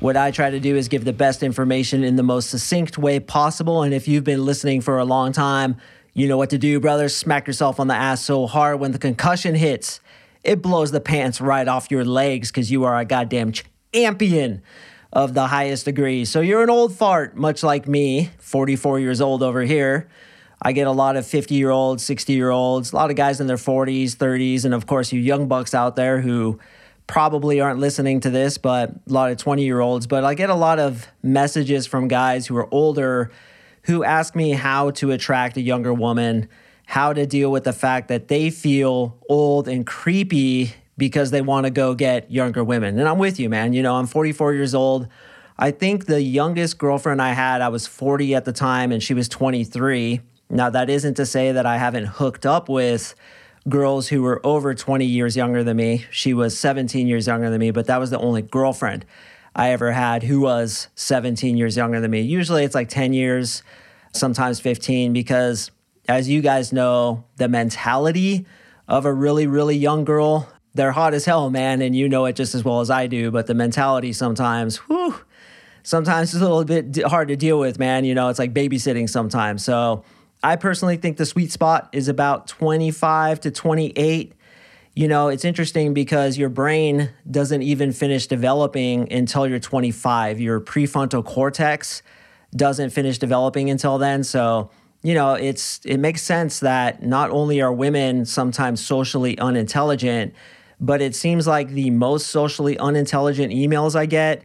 What I try to do is give the best information in the most succinct way possible. And if you've been listening for a long time, you know what to do, brother. Smack yourself on the ass so hard when the concussion hits, it blows the pants right off your legs because you are a goddamn champion of the highest degree. So you're an old fart, much like me, 44 years old over here. I get a lot of 50 year olds, 60 year olds, a lot of guys in their 40s, 30s, and of course, you young bucks out there who probably aren't listening to this, but a lot of 20 year olds. But I get a lot of messages from guys who are older who ask me how to attract a younger woman, how to deal with the fact that they feel old and creepy because they want to go get younger women. And I'm with you, man. You know, I'm 44 years old. I think the youngest girlfriend I had, I was 40 at the time, and she was 23. Now, that isn't to say that I haven't hooked up with girls who were over 20 years younger than me. She was 17 years younger than me, but that was the only girlfriend I ever had who was 17 years younger than me. Usually it's like 10 years, sometimes 15, because as you guys know, the mentality of a really, really young girl, they're hot as hell, man, and you know it just as well as I do, but the mentality sometimes, whew, sometimes it's a little bit hard to deal with, man. You know, it's like babysitting sometimes. So, I personally think the sweet spot is about 25 to 28. You know, it's interesting because your brain doesn't even finish developing until you're 25. Your prefrontal cortex doesn't finish developing until then. So, you know, it's it makes sense that not only are women sometimes socially unintelligent, but it seems like the most socially unintelligent emails I get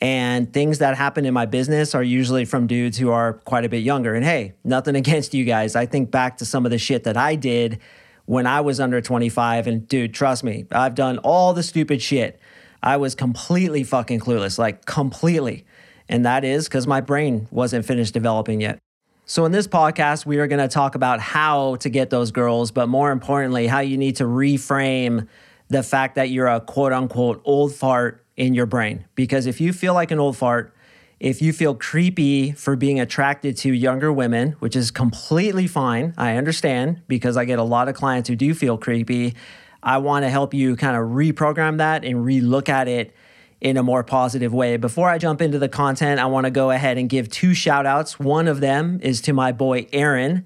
and things that happen in my business are usually from dudes who are quite a bit younger. And hey, nothing against you guys. I think back to some of the shit that I did when I was under 25. And dude, trust me, I've done all the stupid shit. I was completely fucking clueless, like completely. And that is because my brain wasn't finished developing yet. So, in this podcast, we are going to talk about how to get those girls, but more importantly, how you need to reframe the fact that you're a quote unquote old fart in your brain. Because if you feel like an old fart, if you feel creepy for being attracted to younger women, which is completely fine, I understand because I get a lot of clients who do feel creepy. I want to help you kind of reprogram that and relook at it in a more positive way. Before I jump into the content, I want to go ahead and give two shout outs. One of them is to my boy Aaron.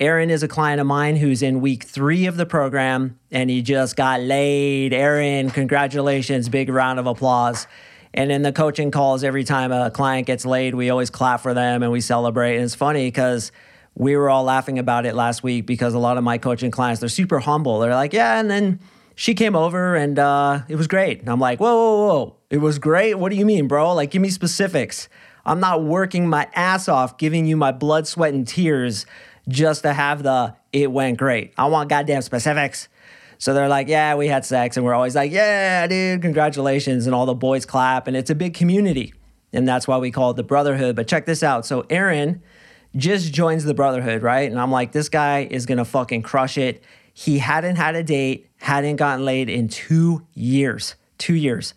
Aaron is a client of mine who's in week three of the program and he just got laid. Aaron, congratulations. Big round of applause. And in the coaching calls, every time a client gets laid, we always clap for them and we celebrate. And it's funny because we were all laughing about it last week because a lot of my coaching clients, they're super humble. They're like, yeah, and then she came over and uh, it was great. And I'm like, whoa, whoa, whoa, it was great? What do you mean, bro? Like, give me specifics. I'm not working my ass off, giving you my blood, sweat, and tears just to have the it went great. I want goddamn specifics. So they're like, yeah, we had sex. And we're always like, yeah, dude, congratulations. And all the boys clap. And it's a big community. And that's why we call it the brotherhood. But check this out. So Aaron just joins the brotherhood, right? And I'm like, this guy is going to fucking crush it. He hadn't had a date, hadn't gotten laid in two years. Two years.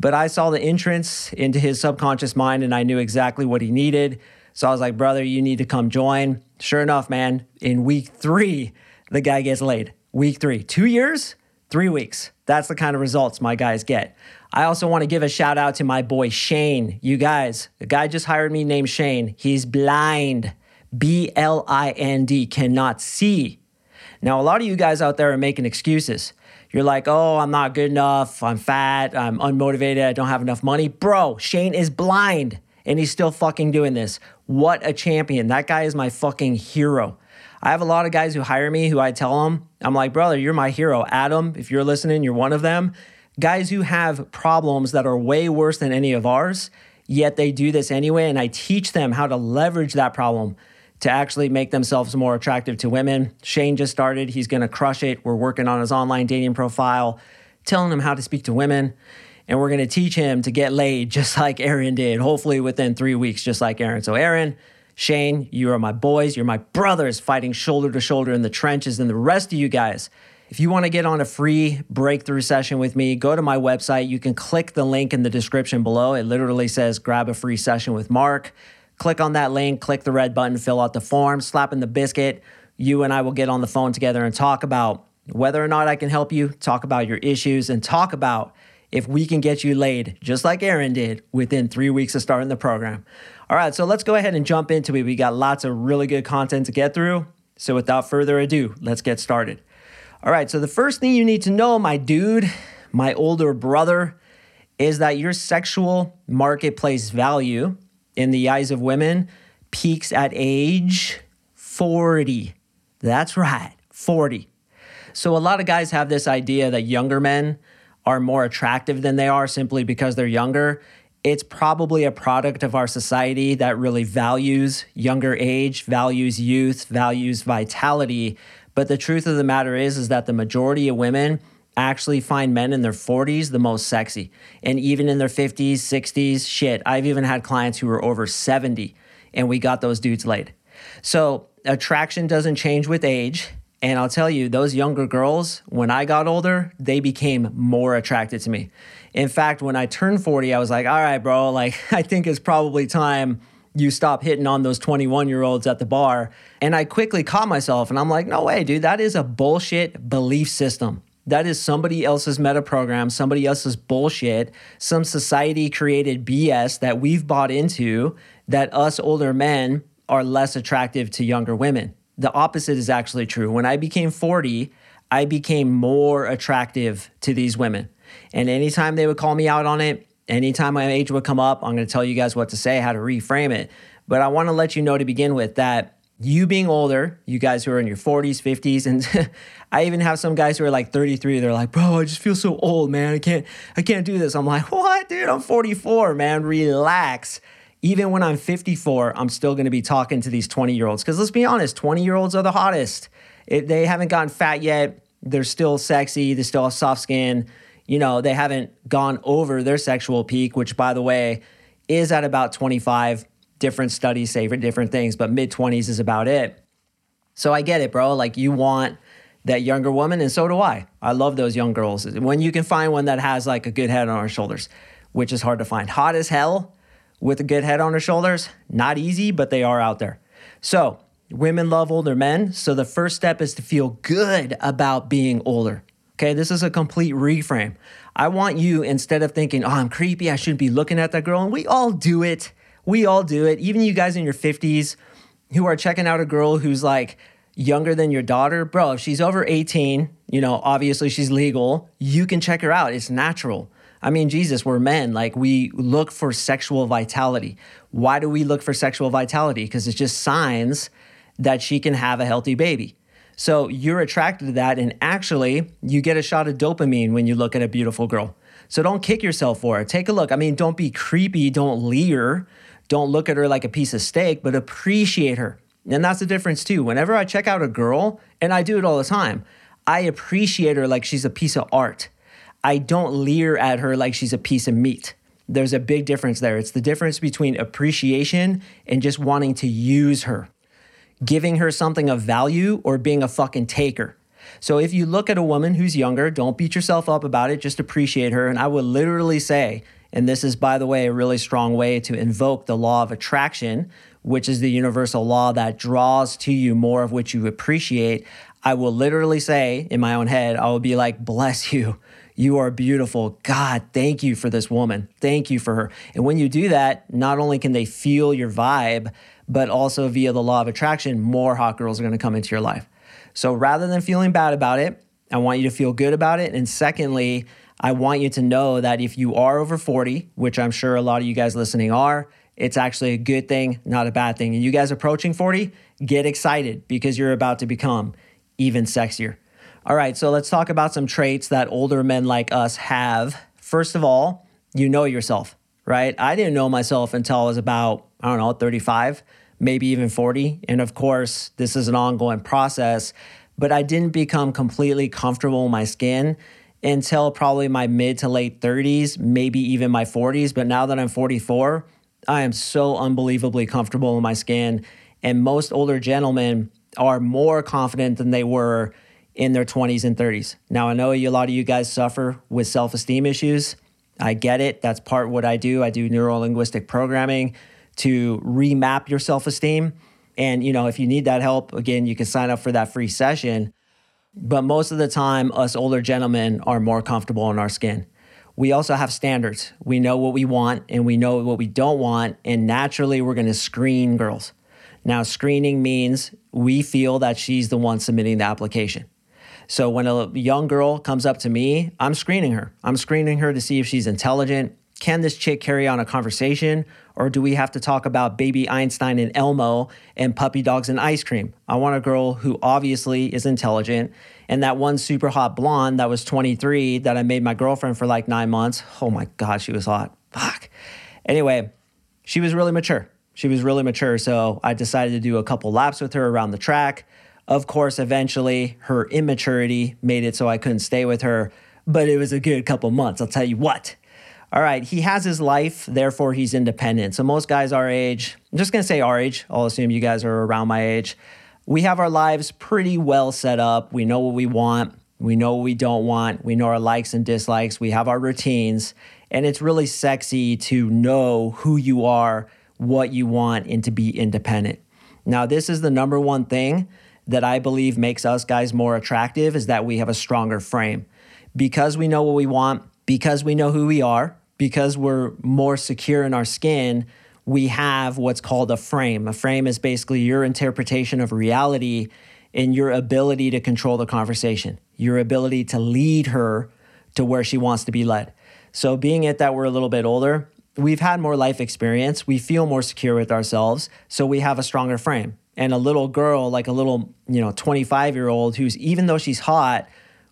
But I saw the entrance into his subconscious mind and I knew exactly what he needed. So I was like, brother, you need to come join. Sure enough, man, in week three, the guy gets laid. Week three, two years, three weeks. That's the kind of results my guys get. I also want to give a shout out to my boy Shane. You guys, the guy just hired me named Shane. He's blind, B L I N D, cannot see. Now, a lot of you guys out there are making excuses. You're like, oh, I'm not good enough. I'm fat. I'm unmotivated. I don't have enough money. Bro, Shane is blind and he's still fucking doing this. What a champion. That guy is my fucking hero. I have a lot of guys who hire me who I tell them, I'm like, brother, you're my hero. Adam, if you're listening, you're one of them. Guys who have problems that are way worse than any of ours, yet they do this anyway. And I teach them how to leverage that problem to actually make themselves more attractive to women. Shane just started. He's going to crush it. We're working on his online dating profile, telling him how to speak to women and we're going to teach him to get laid just like Aaron did, hopefully within three weeks, just like Aaron. So, Aaron, Shane, you are my boys. You're my brothers fighting shoulder to shoulder in the trenches. And the rest of you guys, if you want to get on a free breakthrough session with me, go to my website. You can click the link in the description below. It literally says grab a free session with Mark. Click on that link, click the red button, fill out the form, slap in the biscuit. You and I will get on the phone together and talk about whether or not I can help you, talk about your issues, and talk about if we can get you laid, just like Aaron did, within three weeks of starting the program. All right, so let's go ahead and jump into it. We got lots of really good content to get through. So without further ado, let's get started. All right, so the first thing you need to know, my dude, my older brother, is that your sexual marketplace value in the eyes of women peaks at age 40. That's right, 40. So a lot of guys have this idea that younger men are more attractive than they are simply because they're younger. It's probably a product of our society that really values younger age, values youth, values vitality. But the truth of the matter is is that the majority of women actually find men in their 40s the most sexy. And even in their 50s, 60s, shit, I've even had clients who were over 70 and we got those dudes laid. So, attraction doesn't change with age. And I'll tell you, those younger girls, when I got older, they became more attracted to me. In fact, when I turned 40, I was like, all right, bro, like, I think it's probably time you stop hitting on those 21 year olds at the bar. And I quickly caught myself and I'm like, no way, dude, that is a bullshit belief system. That is somebody else's meta program, somebody else's bullshit, some society created BS that we've bought into that us older men are less attractive to younger women the opposite is actually true. When I became 40, I became more attractive to these women. And anytime they would call me out on it, anytime my age would come up, I'm going to tell you guys what to say, how to reframe it. But I want to let you know to begin with that you being older, you guys who are in your 40s, 50s, and I even have some guys who are like 33. They're like, "Bro, I just feel so old, man. I can't, I can't do this." I'm like, "What, dude? I'm 44, man. Relax." Even when I'm 54, I'm still going to be talking to these 20 year olds. Because let's be honest, 20 year olds are the hottest. It, they haven't gotten fat yet. They're still sexy. They still have soft skin. You know, they haven't gone over their sexual peak, which, by the way, is at about 25. Different studies say different things, but mid 20s is about it. So I get it, bro. Like, you want that younger woman, and so do I. I love those young girls. When you can find one that has like a good head on her shoulders, which is hard to find. Hot as hell with a good head on her shoulders. Not easy, but they are out there. So, women love older men. So, the first step is to feel good about being older. Okay, this is a complete reframe. I want you, instead of thinking, oh, I'm creepy, I shouldn't be looking at that girl, and we all do it. We all do it. Even you guys in your 50s who are checking out a girl who's like younger than your daughter, bro, if she's over 18, you know, obviously she's legal, you can check her out. It's natural. I mean, Jesus, we're men. Like, we look for sexual vitality. Why do we look for sexual vitality? Because it's just signs that she can have a healthy baby. So you're attracted to that. And actually, you get a shot of dopamine when you look at a beautiful girl. So don't kick yourself for it. Take a look. I mean, don't be creepy. Don't leer. Don't look at her like a piece of steak, but appreciate her. And that's the difference, too. Whenever I check out a girl, and I do it all the time, I appreciate her like she's a piece of art. I don't leer at her like she's a piece of meat. There's a big difference there. It's the difference between appreciation and just wanting to use her, giving her something of value or being a fucking taker. So if you look at a woman who's younger, don't beat yourself up about it, just appreciate her. And I would literally say, and this is, by the way, a really strong way to invoke the law of attraction, which is the universal law that draws to you more of which you appreciate. I will literally say in my own head, I will be like, bless you. You are beautiful. God, thank you for this woman. Thank you for her. And when you do that, not only can they feel your vibe, but also via the law of attraction, more hot girls are going to come into your life. So rather than feeling bad about it, I want you to feel good about it. And secondly, I want you to know that if you are over 40, which I'm sure a lot of you guys listening are, it's actually a good thing, not a bad thing. And you guys approaching 40, get excited because you're about to become even sexier. All right, so let's talk about some traits that older men like us have. First of all, you know yourself, right? I didn't know myself until I was about, I don't know, 35, maybe even 40. And of course, this is an ongoing process, but I didn't become completely comfortable in my skin until probably my mid to late 30s, maybe even my 40s. But now that I'm 44, I am so unbelievably comfortable in my skin. And most older gentlemen are more confident than they were in their 20s and 30s. Now, I know a lot of you guys suffer with self esteem issues. I get it. That's part what I do. I do neuro linguistic programming to remap your self esteem. And, you know, if you need that help, again, you can sign up for that free session. But most of the time, us older gentlemen are more comfortable in our skin. We also have standards. We know what we want and we know what we don't want. And naturally, we're going to screen girls. Now, screening means we feel that she's the one submitting the application. So when a young girl comes up to me, I'm screening her. I'm screening her to see if she's intelligent. Can this chick carry on a conversation? Or do we have to talk about baby Einstein and Elmo and puppy dogs and ice cream? I want a girl who obviously is intelligent. And that one super hot blonde that was 23 that I made my girlfriend for like nine months. Oh my God, she was hot. Fuck. Anyway, she was really mature. She was really mature. So I decided to do a couple laps with her around the track. Of course, eventually her immaturity made it so I couldn't stay with her, but it was a good couple months, I'll tell you what. All right, he has his life, therefore he's independent. So most guys our age, I'm just gonna say our age, I'll assume you guys are around my age. We have our lives pretty well set up. We know what we want, we know what we don't want, we know our likes and dislikes, we have our routines, and it's really sexy to know who you are, what you want, and to be independent. Now, this is the number one thing that I believe makes us guys more attractive is that we have a stronger frame. Because we know what we want, because we know who we are, because we're more secure in our skin, we have what's called a frame. A frame is basically your interpretation of reality and your ability to control the conversation, your ability to lead her to where she wants to be led. So, being it that we're a little bit older, we've had more life experience, we feel more secure with ourselves, so we have a stronger frame and a little girl, like a little, you know, 25 year old who's, even though she's hot,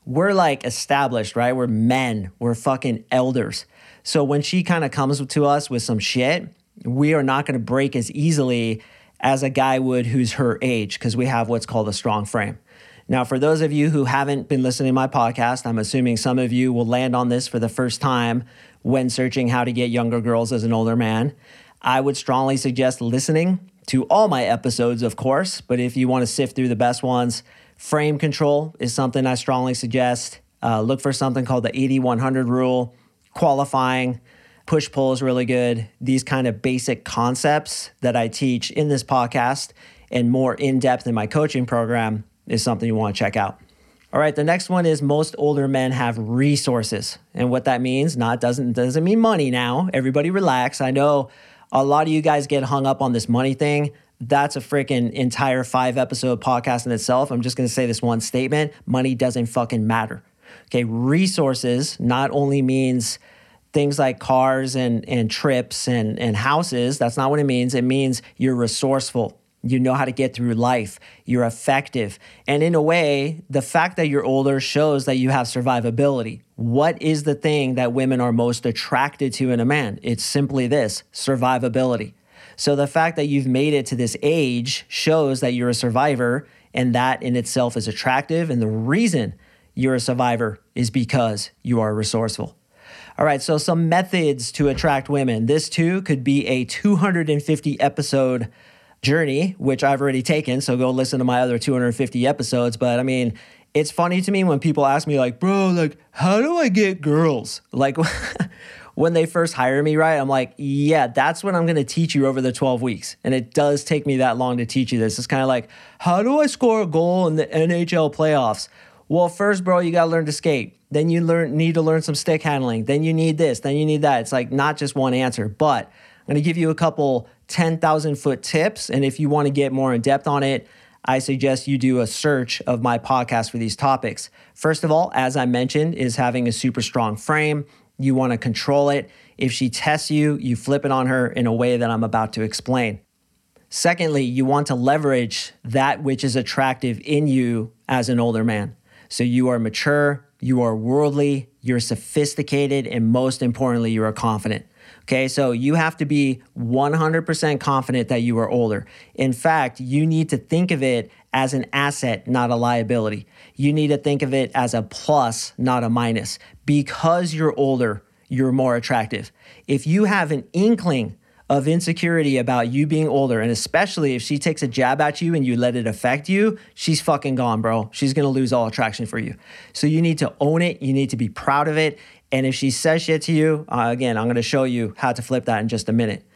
we're like established, right? We're men, we're fucking elders. So when she kind of comes to us with some shit, we are not going to break as easily as a guy would who's her age because we have what's called a strong frame. Now, for those of you who haven't been listening to my podcast, I'm assuming some of you will land on this for the first time when searching how to get younger girls as an older man. I would strongly suggest listening to all my episodes, of course, but if you want to sift through the best ones, frame control is something I strongly suggest. Uh, look for something called the 80 100 rule, qualifying, push pull is really good. These kind of basic concepts that I teach in this podcast and more in depth in my coaching program is something you want to check out. All right, the next one is most older men have resources. And what that means, not doesn't doesn't mean money now. Everybody relax. I know a lot of you guys get hung up on this money thing. That's a freaking entire five episode podcast in itself. I'm just going to say this one statement money doesn't fucking matter. Okay, resources not only means things like cars and, and trips and, and houses. That's not what it means. It means you're resourceful. You know how to get through life. You're effective. And in a way, the fact that you're older shows that you have survivability. What is the thing that women are most attracted to in a man? It's simply this survivability. So the fact that you've made it to this age shows that you're a survivor, and that in itself is attractive. And the reason you're a survivor is because you are resourceful. All right, so some methods to attract women. This too could be a 250 episode journey, which I've already taken. So go listen to my other 250 episodes. But I mean, it's funny to me when people ask me, like, bro, like, how do I get girls? Like, when they first hire me, right? I'm like, yeah, that's what I'm going to teach you over the 12 weeks. And it does take me that long to teach you this. It's kind of like, how do I score a goal in the NHL playoffs? Well, first, bro, you got to learn to skate. Then you learn need to learn some stick handling. Then you need this. Then you need that. It's like not just one answer, but I'm going to give you a couple 10,000 foot tips. And if you want to get more in depth on it, I suggest you do a search of my podcast for these topics. First of all, as I mentioned, is having a super strong frame. You want to control it. If she tests you, you flip it on her in a way that I'm about to explain. Secondly, you want to leverage that which is attractive in you as an older man. So you are mature, you are worldly, you're sophisticated, and most importantly, you are confident. Okay, so you have to be 100% confident that you are older. In fact, you need to think of it as an asset, not a liability. You need to think of it as a plus, not a minus. Because you're older, you're more attractive. If you have an inkling of insecurity about you being older, and especially if she takes a jab at you and you let it affect you, she's fucking gone, bro. She's gonna lose all attraction for you. So you need to own it, you need to be proud of it. And if she says shit to you, uh, again, I'm gonna show you how to flip that in just a minute.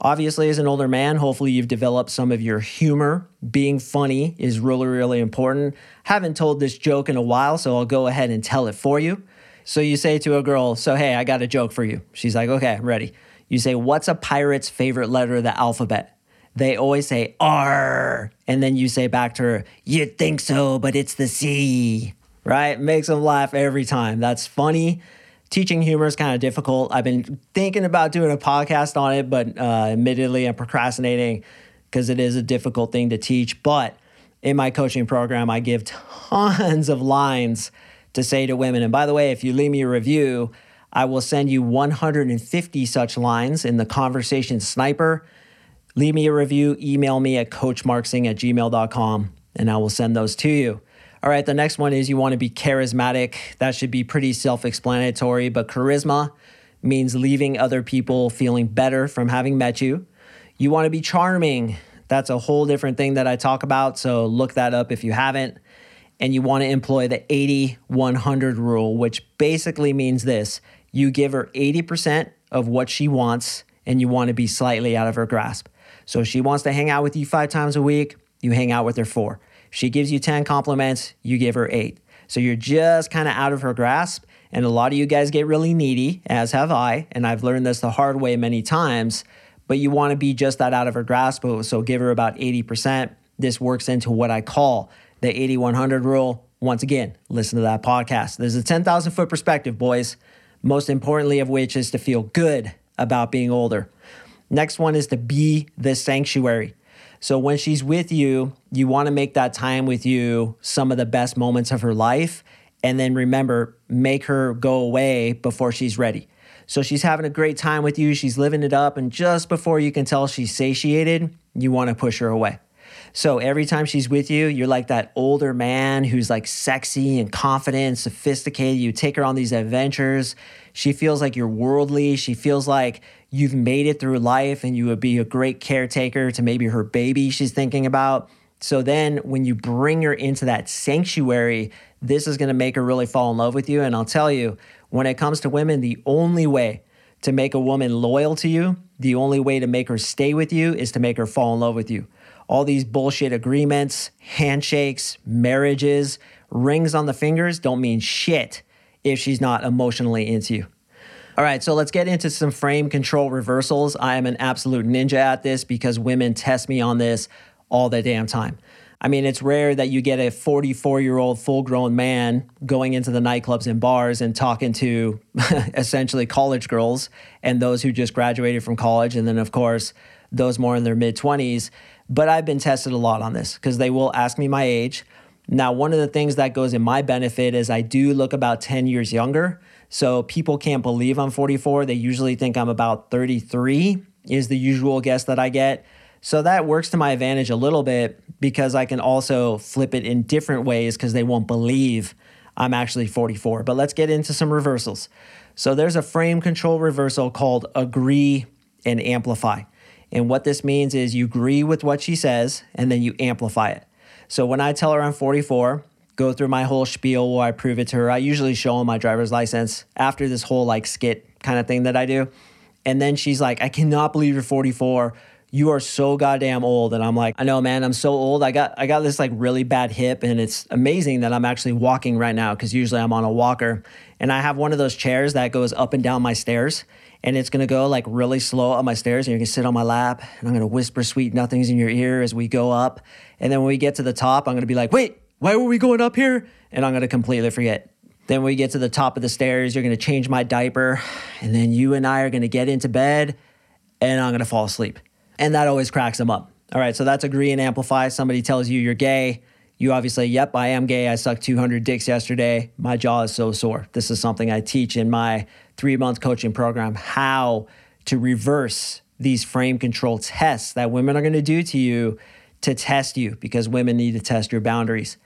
Obviously, as an older man, hopefully you've developed some of your humor. Being funny is really, really important. Haven't told this joke in a while, so I'll go ahead and tell it for you. So you say to a girl, So, hey, I got a joke for you. She's like, Okay, I'm ready. You say, What's a pirate's favorite letter of the alphabet? They always say R. And then you say back to her, You'd think so, but it's the C. Right? Makes them laugh every time. That's funny teaching humor is kind of difficult. I've been thinking about doing a podcast on it, but uh, admittedly, I'm procrastinating because it is a difficult thing to teach. But in my coaching program, I give tons of lines to say to women. And by the way, if you leave me a review, I will send you 150 such lines in the conversation sniper. Leave me a review, email me at coachmarksing at gmail.com, and I will send those to you. All right, the next one is you want to be charismatic. That should be pretty self explanatory, but charisma means leaving other people feeling better from having met you. You want to be charming. That's a whole different thing that I talk about. So look that up if you haven't. And you want to employ the 80 100 rule, which basically means this you give her 80% of what she wants, and you want to be slightly out of her grasp. So she wants to hang out with you five times a week, you hang out with her four. She gives you 10 compliments, you give her eight. So you're just kind of out of her grasp. And a lot of you guys get really needy, as have I. And I've learned this the hard way many times. But you want to be just that out of her grasp. Oh, so give her about 80%. This works into what I call the 80 100 rule. Once again, listen to that podcast. There's a 10,000 foot perspective, boys. Most importantly, of which is to feel good about being older. Next one is to be the sanctuary. So when she's with you, you want to make that time with you some of the best moments of her life. And then remember, make her go away before she's ready. So she's having a great time with you, she's living it up. And just before you can tell she's satiated, you want to push her away. So every time she's with you, you're like that older man who's like sexy and confident, and sophisticated. You take her on these adventures. She feels like you're worldly. She feels like you've made it through life and you would be a great caretaker to maybe her baby she's thinking about. So then when you bring her into that sanctuary, this is going to make her really fall in love with you. And I'll tell you, when it comes to women, the only way to make a woman loyal to you, the only way to make her stay with you is to make her fall in love with you. All these bullshit agreements, handshakes, marriages, rings on the fingers don't mean shit if she's not emotionally into you. All right, so let's get into some frame control reversals. I am an absolute ninja at this because women test me on this all the damn time. I mean, it's rare that you get a 44 year old full grown man going into the nightclubs and bars and talking to essentially college girls and those who just graduated from college. And then, of course, those more in their mid 20s. But I've been tested a lot on this because they will ask me my age. Now, one of the things that goes in my benefit is I do look about 10 years younger. So people can't believe I'm 44. They usually think I'm about 33, is the usual guess that I get. So that works to my advantage a little bit because I can also flip it in different ways because they won't believe I'm actually 44. But let's get into some reversals. So there's a frame control reversal called agree and amplify. And what this means is you agree with what she says and then you amplify it. So when I tell her I'm 44, go through my whole spiel where I prove it to her. I usually show my driver's license after this whole like skit kind of thing that I do. And then she's like, I cannot believe you're 44. You are so goddamn old. And I'm like, I know, man, I'm so old. I got I got this like really bad hip, and it's amazing that I'm actually walking right now because usually I'm on a walker. And I have one of those chairs that goes up and down my stairs. And it's gonna go like really slow up my stairs, and you're gonna sit on my lap, and I'm gonna whisper sweet nothings in your ear as we go up. And then when we get to the top, I'm gonna be like, wait, why were we going up here? And I'm to completely forget. Then we get to the top of the stairs, you're to change my diaper, and then you and I are to get into bed, and I'm to fall asleep. And that always cracks them up. All right, so that's agree and amplify. Somebody tells you you're gay. You obviously, yep, I am gay. I sucked 200 dicks yesterday. My jaw is so sore. This is something I teach in my three month coaching program how to reverse these frame control tests that women are going to do to you to test you because women need to test your boundaries.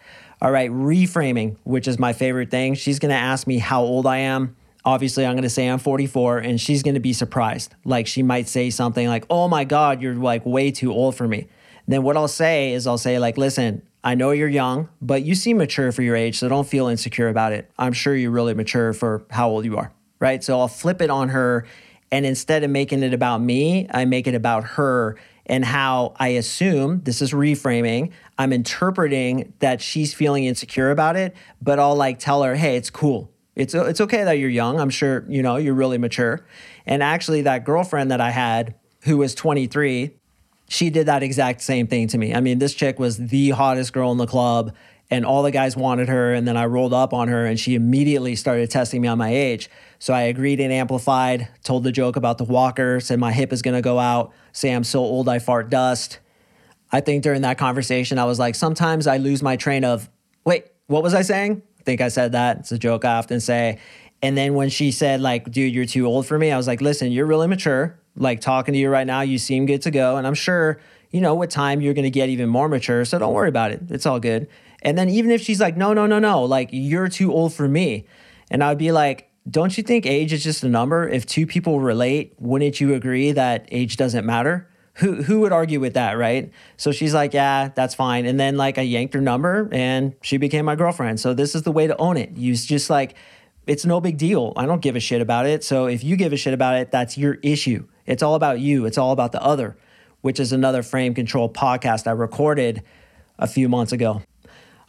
All right, reframing, which is my favorite thing. She's going to ask me how old I am. obviously I'm going to say I'm 44 and she's going to be surprised. Like she might say something like, "Oh my god, you're like way too old for me." Then what I'll say is I'll say like, "Listen, I know you're young, but you seem mature for your age, so don't feel insecure about it. I'm sure you're really mature for how old you are." Right? So I'll flip it on her and instead of making it about me, I make it about her and how I assume this is reframing. I'm interpreting that she's feeling insecure about it, but I'll like tell her, "Hey, it's cool it's it's okay that you're young. I'm sure you know you're really mature. And actually, that girlfriend that I had who was 23, she did that exact same thing to me. I mean, this chick was the hottest girl in the club, and all the guys wanted her. And then I rolled up on her, and she immediately started testing me on my age. So I agreed and amplified. Told the joke about the walker. Said my hip is gonna go out. Say I'm so old I fart dust. I think during that conversation, I was like, sometimes I lose my train of, wait, what was I saying? I think I said that. It's a joke I often say. And then when she said, like, dude, you're too old for me, I was like, listen, you're really mature. Like, talking to you right now, you seem good to go. And I'm sure, you know, with time, you're going to get even more mature. So don't worry about it. It's all good. And then even if she's like, no, no, no, no, like, you're too old for me. And I'd be like, don't you think age is just a number? If two people relate, wouldn't you agree that age doesn't matter? who who would argue with that, right? So she's like, yeah, that's fine. And then like I yanked her number and she became my girlfriend. So this is the way to own it. You just like it's no big deal. I don't give a shit about it. So if you give a shit about it, that's your issue. It's all about you. It's all about the other, which is another frame control podcast I recorded a few months ago.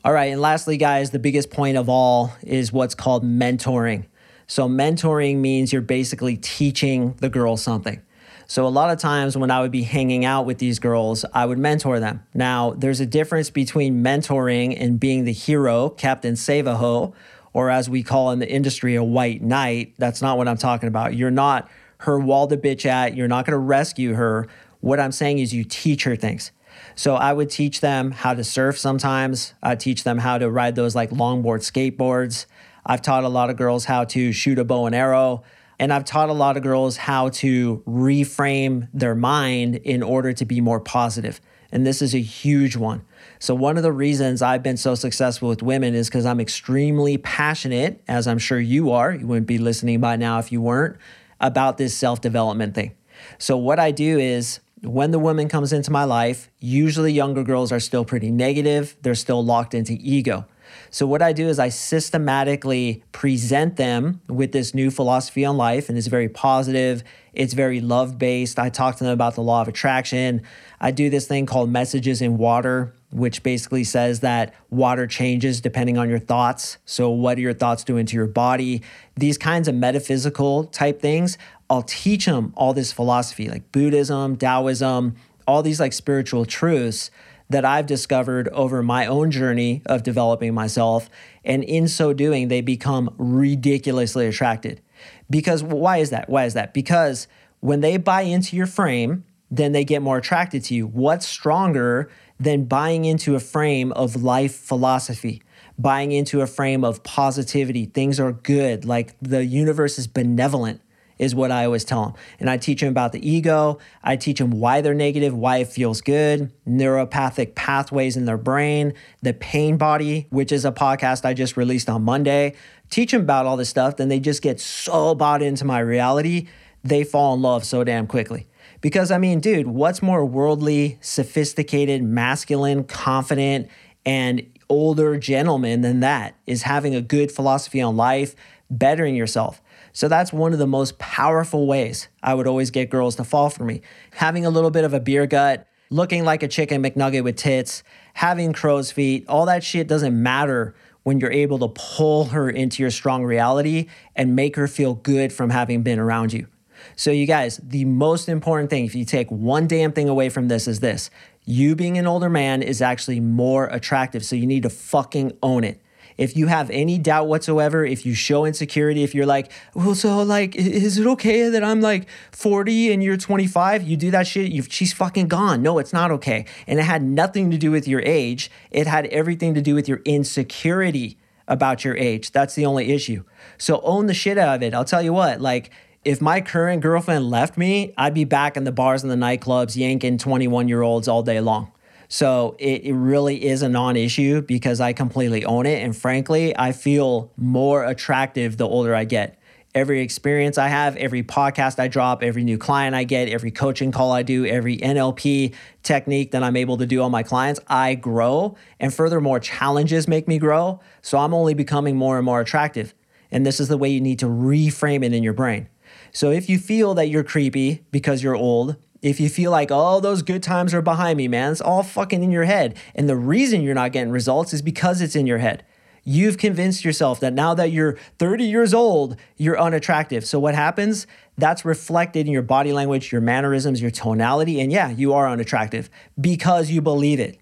All right, and lastly, guys, the biggest point of all is what's called mentoring. So mentoring means you're basically teaching the girl something. So a lot of times when I would be hanging out with these girls, I would mentor them. Now, there's a difference between mentoring and being the hero, Captain Save-A-Ho, or as we call in the industry, a white knight. That's not what I'm talking about. You're not her wall to bitch at. You're not going to rescue her. What I'm saying is you teach her things. So I would teach them how to surf sometimes. I teach them how to ride those like longboard skateboards. I've taught a lot of girls how to shoot a bow and arrow. And I've taught a lot of girls how to reframe their mind in order to be more positive. And this is a huge one. So, one of the reasons I've been so successful with women is because I'm extremely passionate, as I'm sure you are. You wouldn't be listening by now if you weren't, about this self development thing. So, what I do is when the woman comes into my life, usually younger girls are still pretty negative, they're still locked into ego. So, what I do is I systematically present them with this new philosophy on life, and it's very positive. It's very love based. I talk to them about the law of attraction. I do this thing called messages in water, which basically says that water changes depending on your thoughts. So, what are your thoughts doing to your body? These kinds of metaphysical type things, I'll teach them all this philosophy like Buddhism, Taoism, all these like spiritual truths that I've discovered over my own journey of developing myself. And in so doing, they become ridiculously attracted. Because why is that? Why is that? Because when they buy into your frame, then they get more attracted to you. What's stronger than buying into a frame of life philosophy? Buying into a frame of positivity. Things are good. Like the universe is benevolent is what I always tell them. And I teach them about the ego. I teach them why they're negative, why it feels good, neuropathic pathways in their brain, the pain body, which is a podcast I just released on Monday. Teach them about all this stuff. Then they just get so bought into my reality, they fall in love so damn quickly. Because I mean, dude, what's more worldly, sophisticated, masculine, confident, and older gentleman than that is having a good philosophy on life, bettering yourself. So that's one of the most powerful ways I would always get girls to fall for me. Having a little bit of a beer gut, looking like a chicken McNugget with tits, having crow's feet, all that shit doesn't matter when you're able to pull her into your strong reality and make her feel good from having been around you. So, you guys, the most important thing, if you take one damn thing away from this, is this you being an older man is actually more attractive. So, you need to fucking own it if you have any doubt whatsoever, if you show insecurity, if you're like, well, so like, is it okay that I'm like 40 and you're 25? You do that shit, you she's fucking gone. No, it's not okay. And it had nothing to do with your age. It had everything to do with your insecurity about your age. That's the only issue. So own the shit out of it. I'll tell you what, like, if my current girlfriend left me, I'd be back in the bars and the nightclubs yanking 21 year olds all day long. So it, it really is a non issue because I completely own it. And frankly, I feel more attractive the older I get. every experience I have, every podcast I drop, every new client I get, every coaching call I do, every NLP technique that I'm able to do on my clients, I grow. And furthermore, challenges make me grow. So I'm only becoming more and more attractive. And this is the way you need to reframe it in your brain. So if you feel that you're creepy because you're old, if you feel like, oh, those good times are behind me, man, it's all fucking in your head. And the reason you're not getting results is because it's in your head. You've convinced yourself that now that you're 30 years old, you're unattractive. So what happens? That's reflected in your body language, your mannerisms, your tonality. And yeah, you are unattractive because you believe it.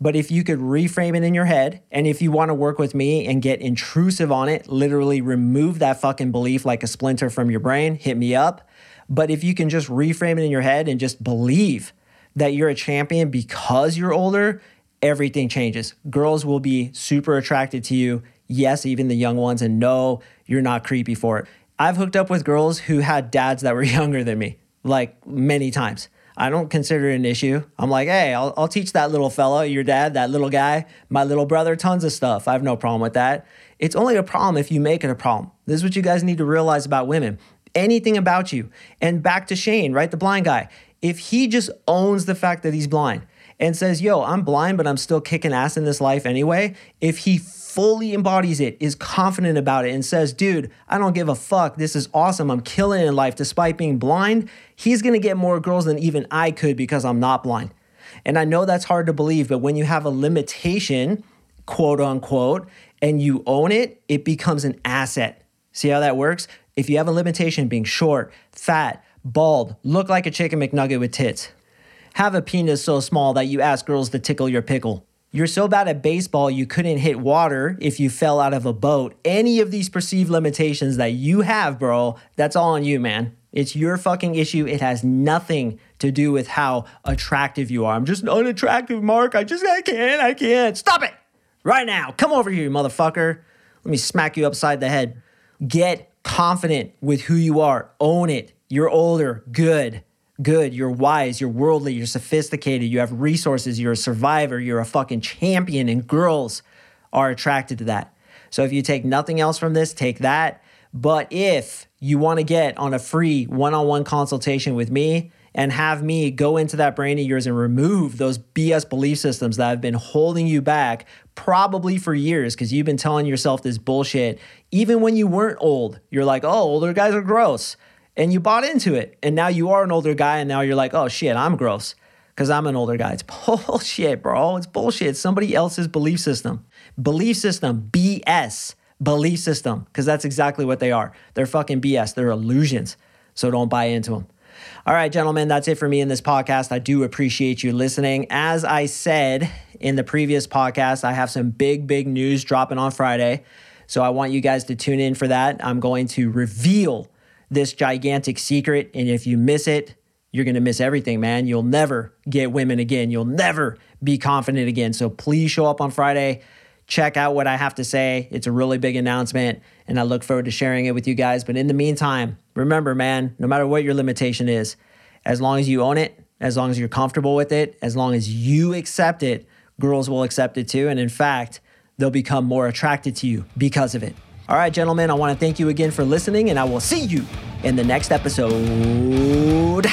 But if you could reframe it in your head, and if you want to work with me and get intrusive on it, literally remove that fucking belief like a splinter from your brain, hit me up. But if you can just reframe it in your head and just believe that you're a champion because you're older, everything changes. Girls will be super attracted to you. Yes, even the young ones, and no, you're not creepy for it. I've hooked up with girls who had dads that were younger than me, like many times. I don't consider it an issue. I'm like, hey, I'll, I'll teach that little fella, your dad, that little guy, my little brother, tons of stuff. I have no problem with that. It's only a problem if you make it a problem. This is what you guys need to realize about women. Anything about you. And back to Shane, right? The blind guy. If he just owns the fact that he's blind, and says, Yo, I'm blind, but I'm still kicking ass in this life anyway, if he fully embodies it, is confident about it, and says, Dude, I don't give a fuck. This is awesome. I'm killing in life despite being blind, he's gonna get more girls than even I could because I'm not blind. And I know that's hard to believe, but when you have a limitation, quote unquote, and you own it, it becomes an asset. See how that works? If you have a limitation being short, fat, bald, look like a chicken McNugget with tits, have a penis so small that you ask girls to tickle your pickle. You're so bad at baseball you couldn't hit water if you fell out of a boat. Any of these perceived limitations that you have, bro, that's all on you, man. It's your fucking issue. It has nothing to do with how attractive you are. I'm just an unattractive, Mark. I just, I can't, I can't. Stop it right now. Come over here, you motherfucker. Let me smack you upside the head. Get confident with who you are. Own it. You're older. Good good, you're wise, you're worldly, you're sophisticated, you have resources, you're a survivor, you're a fucking champion, and girls are attracted to that. So if you take nothing else from this, take that. But if you want to get on a free one on one consultation with me and have me go into that brain of yours and remove those BS belief systems that have been holding you back probably for years because you've been telling yourself this bullshit, even when you weren't old, you're like, oh, older guys are gross and you bought into it. And now you are an older guy, and now you're like, oh shit, I'm gross because I'm an older guy. It's bullshit, bro. It's bullshit. It's somebody else's belief system. Belief system, BS, belief system, because that's exactly what they are. They're fucking BS. They're illusions. So don't buy into them. All right, gentlemen, that's it for me in this podcast. I do appreciate you listening. As I said in the previous podcast, I have some big, big news dropping on Friday. So I want you guys to tune in for that. I'm going to reveal this gigantic secret. And if you miss it, you're going to miss everything, man. You'll never get women again. You'll never be confident again. So please show up on Friday. Check out what I have to say. It's a really big announcement, and I look forward to sharing it with you guys. But in the meantime, remember, man, no matter what your limitation is, as long as you own it, as long as you're comfortable with it, as long as you accept it, girls will accept it too. And in fact, they'll become more attracted to you because of it. All right, gentlemen, I want to thank you again for listening, and I will see you in the next episode.